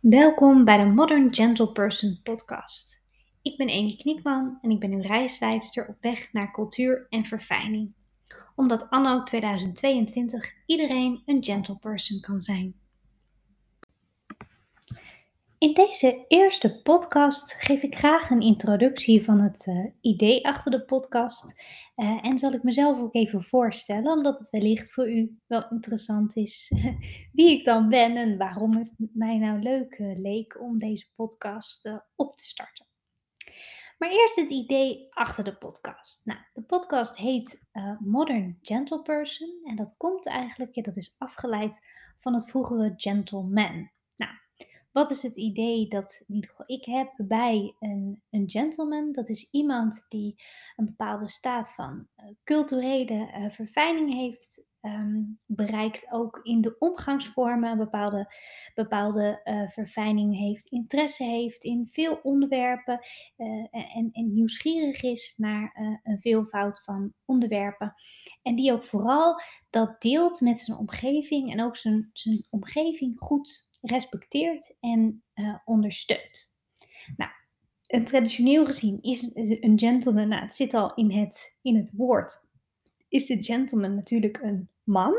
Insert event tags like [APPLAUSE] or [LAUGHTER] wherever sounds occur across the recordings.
Welkom bij de Modern Gentle Person podcast. Ik ben Amy Kniekman en ik ben uw reisleidster op weg naar cultuur en verfijning. Omdat anno 2022 iedereen een gentle person kan zijn. In deze eerste podcast geef ik graag een introductie van het uh, idee achter de podcast. Uh, en zal ik mezelf ook even voorstellen, omdat het wellicht voor u wel interessant is [LAUGHS] wie ik dan ben en waarom het mij nou leuk uh, leek om deze podcast op te starten. Maar eerst het idee achter de podcast. Nou, de podcast heet Modern Gentle Person en dat komt eigenlijk, dat is afgeleid van het vroegere gentleman. Wat is het idee dat ik heb bij een, een gentleman? Dat is iemand die een bepaalde staat van uh, culturele uh, verfijning heeft um, bereikt, ook in de omgangsvormen een bepaalde, bepaalde uh, verfijning heeft, interesse heeft in veel onderwerpen en, en, nieuwsgierig is naar een veelvoud van onderwerpen. En die ook vooral dat deelt met zijn omgeving en ook zijn, zijn omgeving goed respecteert en uh, ondersteunt. Nou, traditioneel gezien is een gentleman, nou, het zit al in het, in het woord, is de gentleman natuurlijk een man.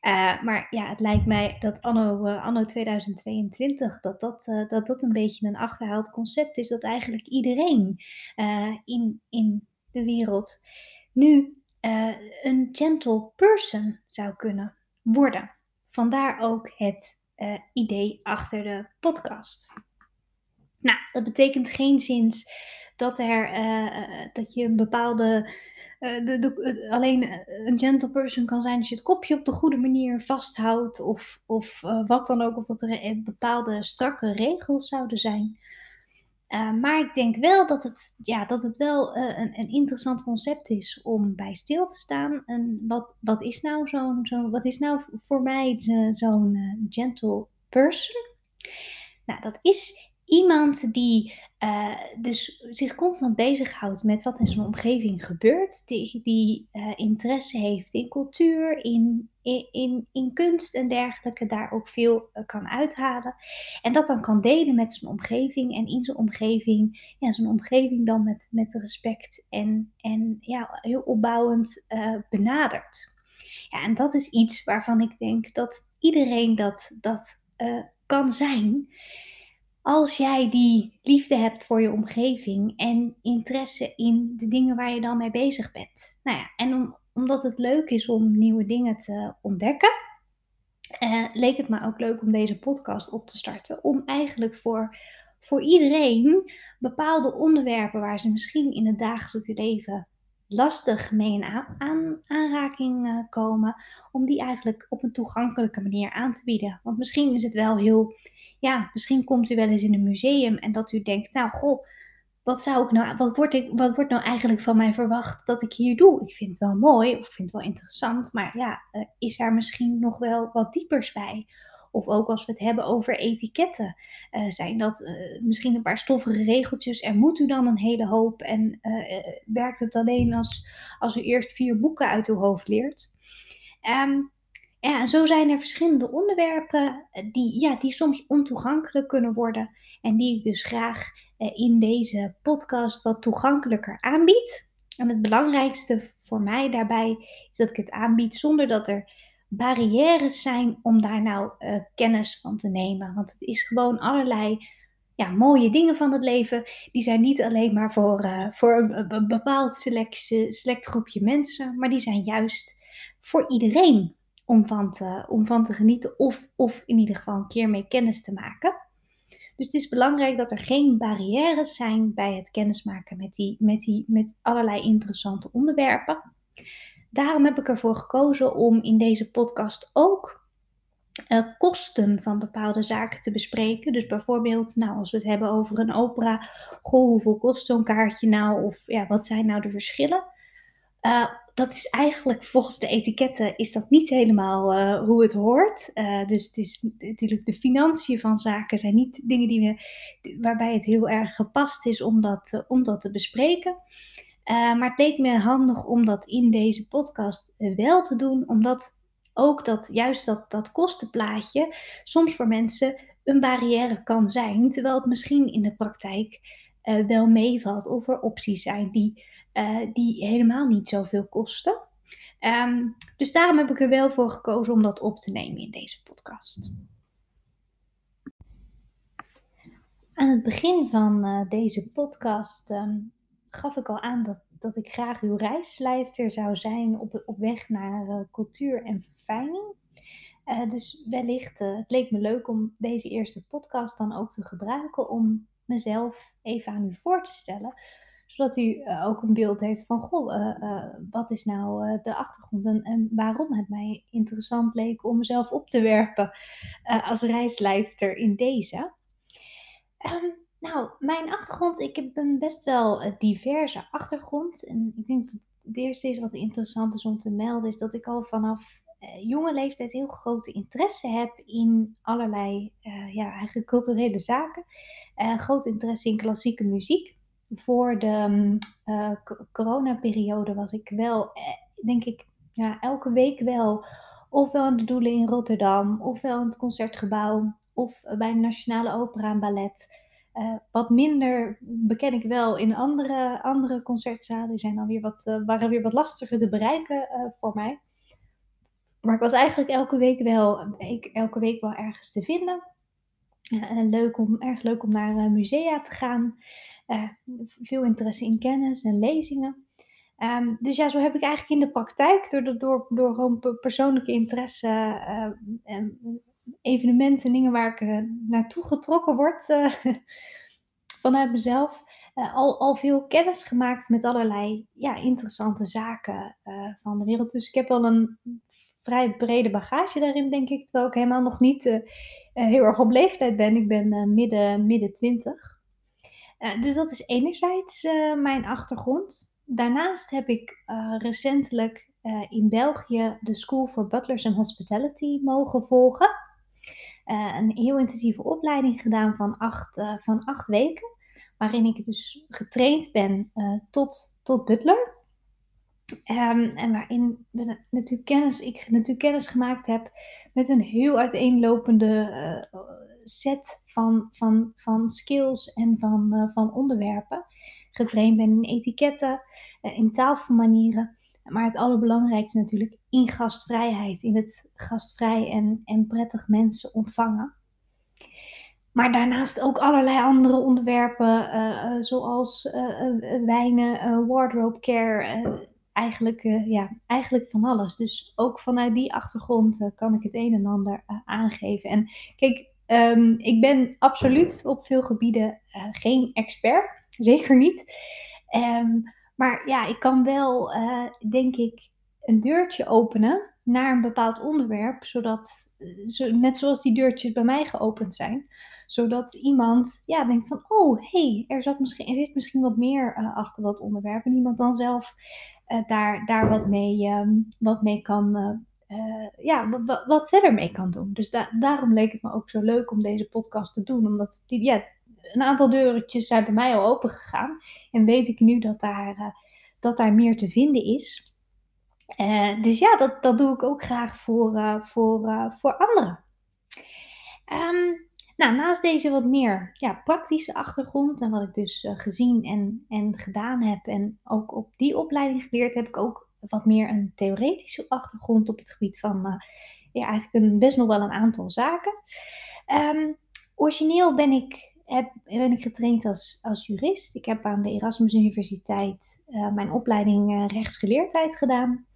Uh, maar ja, het lijkt mij dat anno, uh, anno 2022 dat dat, dat dat een beetje een achterhaald concept is. Dat eigenlijk iedereen in, in de wereld nu een gentle person zou kunnen worden. Vandaar ook het uh, idee achter de podcast. Nou, dat betekent geen zins dat, er, uh, dat je een bepaalde. De, de, alleen een gentle person kan zijn als je het kopje op de goede manier vasthoudt, of, of wat dan ook, of dat er bepaalde strakke regels zouden zijn. Uh, maar ik denk wel dat het, ja, dat het wel uh, een, een, interessant concept is om bij stil te staan. En wat, wat is nou zo'n, zo, wat is nou voor mij zo'n uh, gentle person? Nou, dat is iemand die dus zich constant bezighoudt met wat in zijn omgeving gebeurt, die, die interesse heeft in cultuur, in, in, in, kunst en dergelijke, daar ook veel uh, kan uithalen. En dat dan kan delen met zijn omgeving en in zijn omgeving, ja, zijn omgeving dan met, met respect en, en ja, heel opbouwend benadert. Ja, en dat is iets waarvan ik denk dat iedereen dat, dat kan zijn als jij die liefde hebt voor je omgeving en interesse in de dingen waar je dan mee bezig bent. Nou ja, en om, omdat het leuk is om nieuwe dingen te ontdekken, uh, leek het me ook leuk om deze podcast op te starten. Om eigenlijk voor, voor iedereen bepaalde onderwerpen waar ze misschien in het dagelijkse leven lastig mee in aan, aanraking uh, komen, om die eigenlijk op een toegankelijke manier aan te bieden. Want misschien is het wel heel ja, misschien komt u wel eens in een museum en dat u denkt, nou goh, wat zou ik nou, wat wordt, ik, wat wordt nou eigenlijk van mij verwacht dat ik hier doe? Ik vind het wel mooi, of ik vind het wel interessant, maar ja, uh, is daar misschien nog wel wat diepers bij? Of ook als we het hebben over etiketten, uh, zijn dat uh, misschien een paar stoffige regeltjes en moet u dan een hele hoop en werkt het alleen als, als u eerst vier boeken uit uw hoofd leert? Um, ja, zo zijn er verschillende onderwerpen eh, die, ja, die soms ontoegankelijk kunnen worden. En die ik dus graag eh, in deze podcast wat toegankelijker aanbied. En het belangrijkste voor mij daarbij is dat ik het aanbied zonder dat er barrières zijn om daar nou uh, kennis van te nemen. Want het is gewoon allerlei ja, mooie dingen van het leven. Die zijn niet alleen maar voor, uh, voor een, bepaald select, select groepje mensen, maar die zijn juist voor iedereen om van te, om van te genieten of, of in ieder geval een keer mee kennis te maken. Dus het is belangrijk dat er geen barrières zijn bij het kennismaken met, die, met, die, met allerlei interessante onderwerpen. Daarom heb ik ervoor gekozen om in deze podcast ook uh, kosten van bepaalde zaken te bespreken. Dus bijvoorbeeld, nou, als we het hebben over een opera, goh, hoeveel kost zo'n kaartje nou? Of ja, wat zijn nou de verschillen? Uh, dat is eigenlijk volgens de etiketten is dat niet helemaal uh, hoe het hoort. Uh, dus het is natuurlijk de financiën van zaken zijn niet dingen die we, waarbij het heel erg gepast is om dat, om dat te bespreken. maar het leek me handig om dat in deze podcast wel te doen, omdat ook dat juist dat, dat kostenplaatje soms voor mensen een barrière kan zijn, terwijl het misschien in de praktijk wel meevalt of er opties zijn die, die helemaal niet zoveel kosten. Um, dus daarom heb ik er wel voor gekozen om dat op te nemen in deze podcast. Aan het begin van uh, deze podcast um, gaf ik al aan dat, dat ik graag uw reisleider zou zijn op, op weg naar uh, cultuur en verfijning. Dus wellicht, het leek me leuk om deze eerste podcast dan ook te gebruiken om mezelf even aan u voor te stellen zodat u uh, ook een beeld heeft van, goh, uh, uh, wat is nou de achtergrond en, waarom het mij interessant leek om mezelf op te werpen als reisleidster in deze. Um, nou, mijn achtergrond, ik heb een best wel diverse achtergrond. En ik denk dat het eerste is wat interessant is om te melden, is dat ik al vanaf jonge leeftijd heel grote interesse heb in allerlei ja, eigenlijk culturele zaken. groot interesse in klassieke muziek voor de uh, coronaperiode was ik wel, eh, denk ik, ja, elke week wel. Ofwel aan de Doelen in Rotterdam, ofwel in het Concertgebouw, of bij de Nationale Opera en Ballet. Uh, wat minder beken ik wel in andere, andere concertzalen. Die zijn dan weer wat, waren weer wat lastiger te bereiken voor mij. Maar ik was eigenlijk elke week wel, elke week wel ergens te vinden. leuk om, erg leuk om naar musea te gaan. Uh, veel interesse in kennis en lezingen. Um, dus ja, zo heb ik eigenlijk in de praktijk, door, door, door gewoon persoonlijke interesse, uh, en evenementen, dingen waar ik uh, naartoe getrokken word [LAUGHS] vanuit mezelf, al, al veel kennis gemaakt met allerlei ja, interessante zaken van de wereld. Dus ik heb wel een vrij brede bagage daarin, denk ik, terwijl ik helemaal nog niet heel erg op leeftijd ben. Ik ben midden, midden twintig. Uh, dus dat is enerzijds uh, mijn achtergrond. Daarnaast heb ik uh, recentelijk in België de School for Butlers and Hospitality mogen volgen. een heel intensieve opleiding gedaan van acht, van acht weken, waarin ik dus getraind ben tot, tot butler. Um, en waarin natuurlijk kennis, ik natuurlijk kennis gemaakt heb met een heel uiteenlopende set van, van, van skills en van, uh, van onderwerpen. Getraind ben in etiketten, uh, in taalmanieren. Maar het allerbelangrijkste natuurlijk in gastvrijheid. In het gastvrij en, en prettig mensen ontvangen. Maar daarnaast ook allerlei andere onderwerpen, uh, zoals wijnen, wardrobe care, eigenlijk, ja, eigenlijk van alles. Dus ook vanuit die achtergrond kan ik het een en ander aangeven. En kijk, Um, ik ben absoluut op veel gebieden uh, geen expert, zeker niet. Um, maar ja, ik kan wel, uh, denk ik, een deurtje openen naar een bepaald onderwerp, zodat, uh, zo, net zoals die deurtjes bij mij geopend zijn, zodat iemand ja, denkt van, oh, hey, er, zat misschien, er zit misschien wat meer achter dat onderwerp en iemand dan zelf daar, daar wat, mee, um, wat mee kan uh, ja, wat, wat, verder mee kan doen. Dus daarom leek het me ook zo leuk om deze podcast te doen. Omdat die, ja, een aantal deurtjes zijn bij mij al open gegaan. En weet ik nu dat daar, uh, dat daar meer te vinden is. Uh, dus ja, dat, dat doe ik ook graag voor, voor, voor anderen. Um, nou, naast deze wat meer ja, praktische achtergrond en wat ik dus gezien en, en gedaan heb en ook op die opleiding geleerd, heb ik ook wat meer een theoretische achtergrond op het gebied van uh, ja, eigenlijk een, best nog wel een aantal zaken. Um, origineel ben ik, heb, ben ik getraind als, als jurist. Ik heb aan de Erasmus Universiteit uh, mijn opleiding uh, rechtsgeleerdheid gedaan.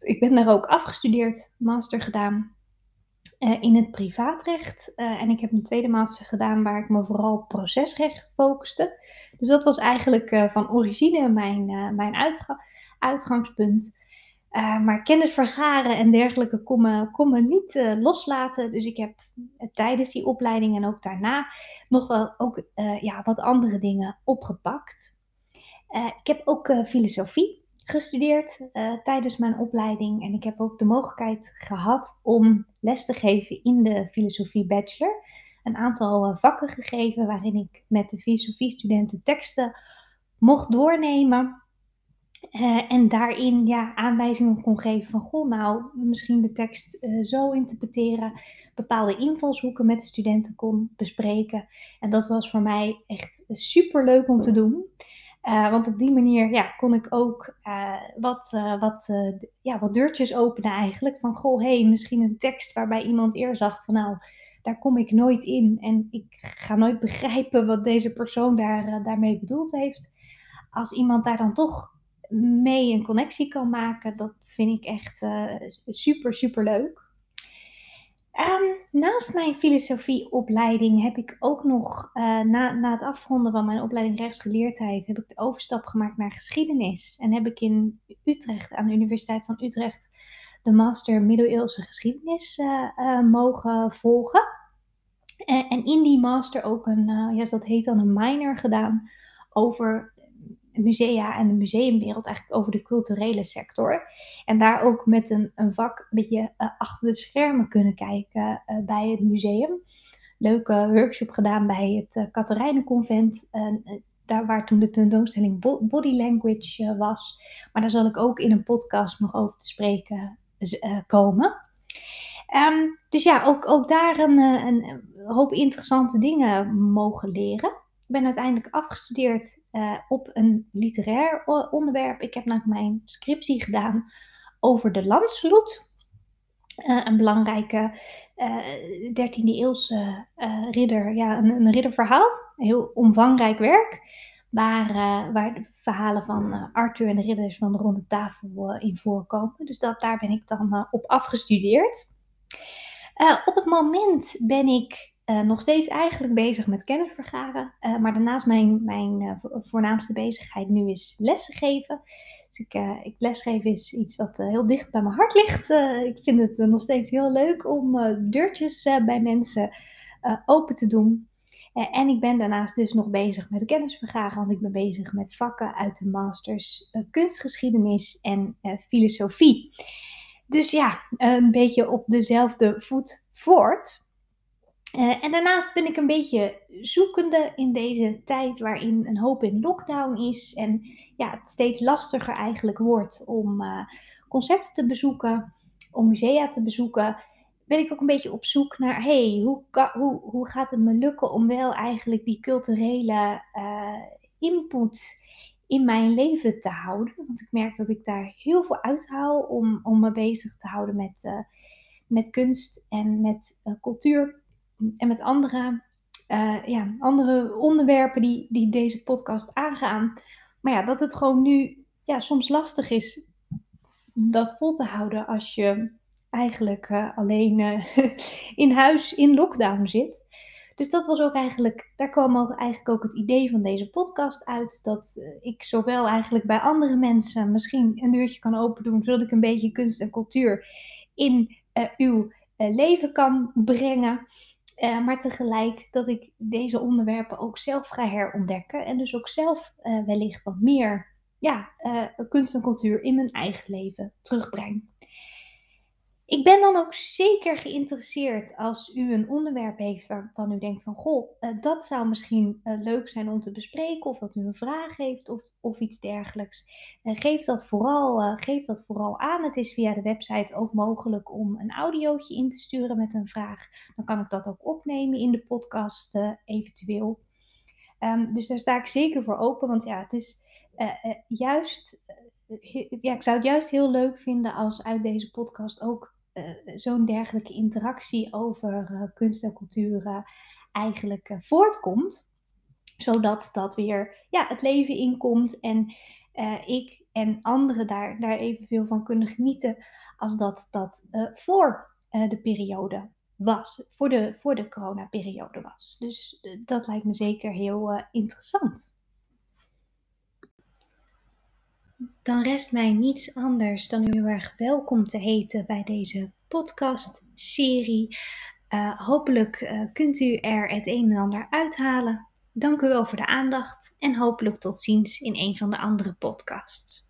Ik ben daar ook afgestudeerd, master gedaan in het privaatrecht. en ik heb een tweede master gedaan waar ik me vooral procesrecht focuste. Dus dat was eigenlijk van origine mijn, mijn uitgang uitgangspunt. Uh, maar kennis vergaren en dergelijke komen, niet uh, loslaten. Dus ik heb uh, tijdens die opleiding en ook daarna nog wel ook ja, wat andere dingen opgepakt. ik heb ook filosofie gestudeerd tijdens mijn opleiding. En ik heb ook de mogelijkheid gehad om les te geven in de filosofie bachelor. Een aantal vakken gegeven waarin ik met de filosofie studenten teksten mocht doornemen. Uh, en daarin ja, aanwijzingen kon geven van, goh, nou, misschien de tekst uh, zo interpreteren, bepaalde invalshoeken met de studenten kon bespreken. En dat was voor mij echt super leuk om te doen. Uh, want op die manier ja, kon ik ook wat, wat, ja, wat deurtjes openen eigenlijk. Van, goh, hey, misschien een tekst waarbij iemand eerst dacht van, nou, daar kom ik nooit in. En ik ga nooit [LAUGHS] begrijpen wat deze persoon daar, daarmee bedoeld heeft. Als iemand daar dan toch mee een connectie kan maken, dat vind ik echt uh, super, super leuk. Um, naast mijn filosofieopleiding heb ik ook nog, uh, na, na het afronden van mijn opleiding rechtsgeleerdheid, heb ik de overstap gemaakt naar geschiedenis. En heb ik in Utrecht, aan de Universiteit van Utrecht, de master middeleeuwse geschiedenis uh, mogen volgen. En, en, in die master ook een, ja, dat heet dan een minor gedaan over musea en de museumwereld eigenlijk over de culturele sector. En daar ook met een, een vak een beetje uh, achter de schermen kunnen kijken uh, bij het museum. Leuke workshop gedaan bij het uh, daar waar toen de tentoonstelling Body Language was. Maar daar zal ik ook in een podcast nog over te spreken komen. Um, dus ja, ook, ook daar een, een hoop interessante dingen mogen leren ben uiteindelijk afgestudeerd uh, op een literair onderwerp. Ik heb namelijk mijn scriptie gedaan over de Landsvloed. Uh, een belangrijke uh, eh, 13e eeuwse ridder, ja, een, een, ridderverhaal. Heel omvangrijk werk. Waar, waar de verhalen van Arthur en de ridders van de ronde tafel in voorkomen. Dus dat, daar ben ik dan op afgestudeerd. op het moment ben ik uh, nog steeds eigenlijk bezig met kennis vergaren. Uh, maar daarnaast mijn, mijn uh, voornaamste bezigheid nu is lesgeven. Dus ik, ik lesgeven is iets wat heel dicht bij mijn hart ligt. ik vind het nog steeds heel leuk om deurtjes bij mensen open te doen. en ik ben daarnaast dus nog bezig met kennis vergaren. Want ik ben bezig met vakken uit de masters kunstgeschiedenis en filosofie. Dus ja, een beetje op dezelfde voet voort. Uh, en daarnaast ben ik een beetje zoekende in deze tijd waarin een hoop in lockdown is en ja, het steeds lastiger eigenlijk wordt om uh, concerten te bezoeken, om musea te bezoeken. Ben ik ook een beetje op zoek naar, hey, hoe, hoe, hoe gaat het me lukken om wel eigenlijk die culturele uh, input in mijn leven te houden? Want ik merk dat ik daar heel veel uithaal om, om me bezig te houden met, met kunst en met cultuur en met andere, uh, ja, andere onderwerpen die, die deze podcast aangaan. Maar ja, dat het gewoon nu ja, soms lastig is dat vol te houden als je eigenlijk uh, alleen uh, [LAUGHS] in huis in lockdown zit. Dus dat was ook eigenlijk, daar kwam ook eigenlijk ook het idee van deze podcast uit. Dat ik zowel eigenlijk bij andere mensen misschien een deurtje kan open doen, zodat ik een beetje kunst en cultuur in uw leven kan brengen. Uh, maar tegelijk dat ik deze onderwerpen ook zelf ga herontdekken. En dus ook zelf uh, wellicht wat meer ja, uh, kunst en cultuur in mijn eigen leven terugbreng. Ik ben dan ook zeker geïnteresseerd als u een onderwerp heeft waarvan u denkt van goh, uh, dat zou misschien uh, leuk zijn om te bespreken of dat u een vraag heeft of, of iets dergelijks. Geef, dat vooral, geef dat vooral aan. Het is via de website ook mogelijk om een audiootje in te sturen met een vraag. Dan kan ik dat ook opnemen in de podcast eventueel. Um, dus daar sta ik zeker voor open, want ja, het is juist ja, ik zou het juist heel leuk vinden als uit deze podcast ook zo'n dergelijke interactie over uh, kunst en cultuur eigenlijk uh, voortkomt. Zodat dat weer ja, het leven inkomt en ik en anderen daar, daar evenveel van kunnen genieten als dat dat voor de periode was, voor de, voor de coronaperiode was. Dus dat lijkt me zeker heel interessant. Dan rest mij niets anders dan u heel erg welkom te heten bij deze podcast-serie. Uh, hopelijk uh, kunt u er het een en ander uithalen. Dank u wel voor de aandacht en hopelijk tot ziens in een van de andere podcasts.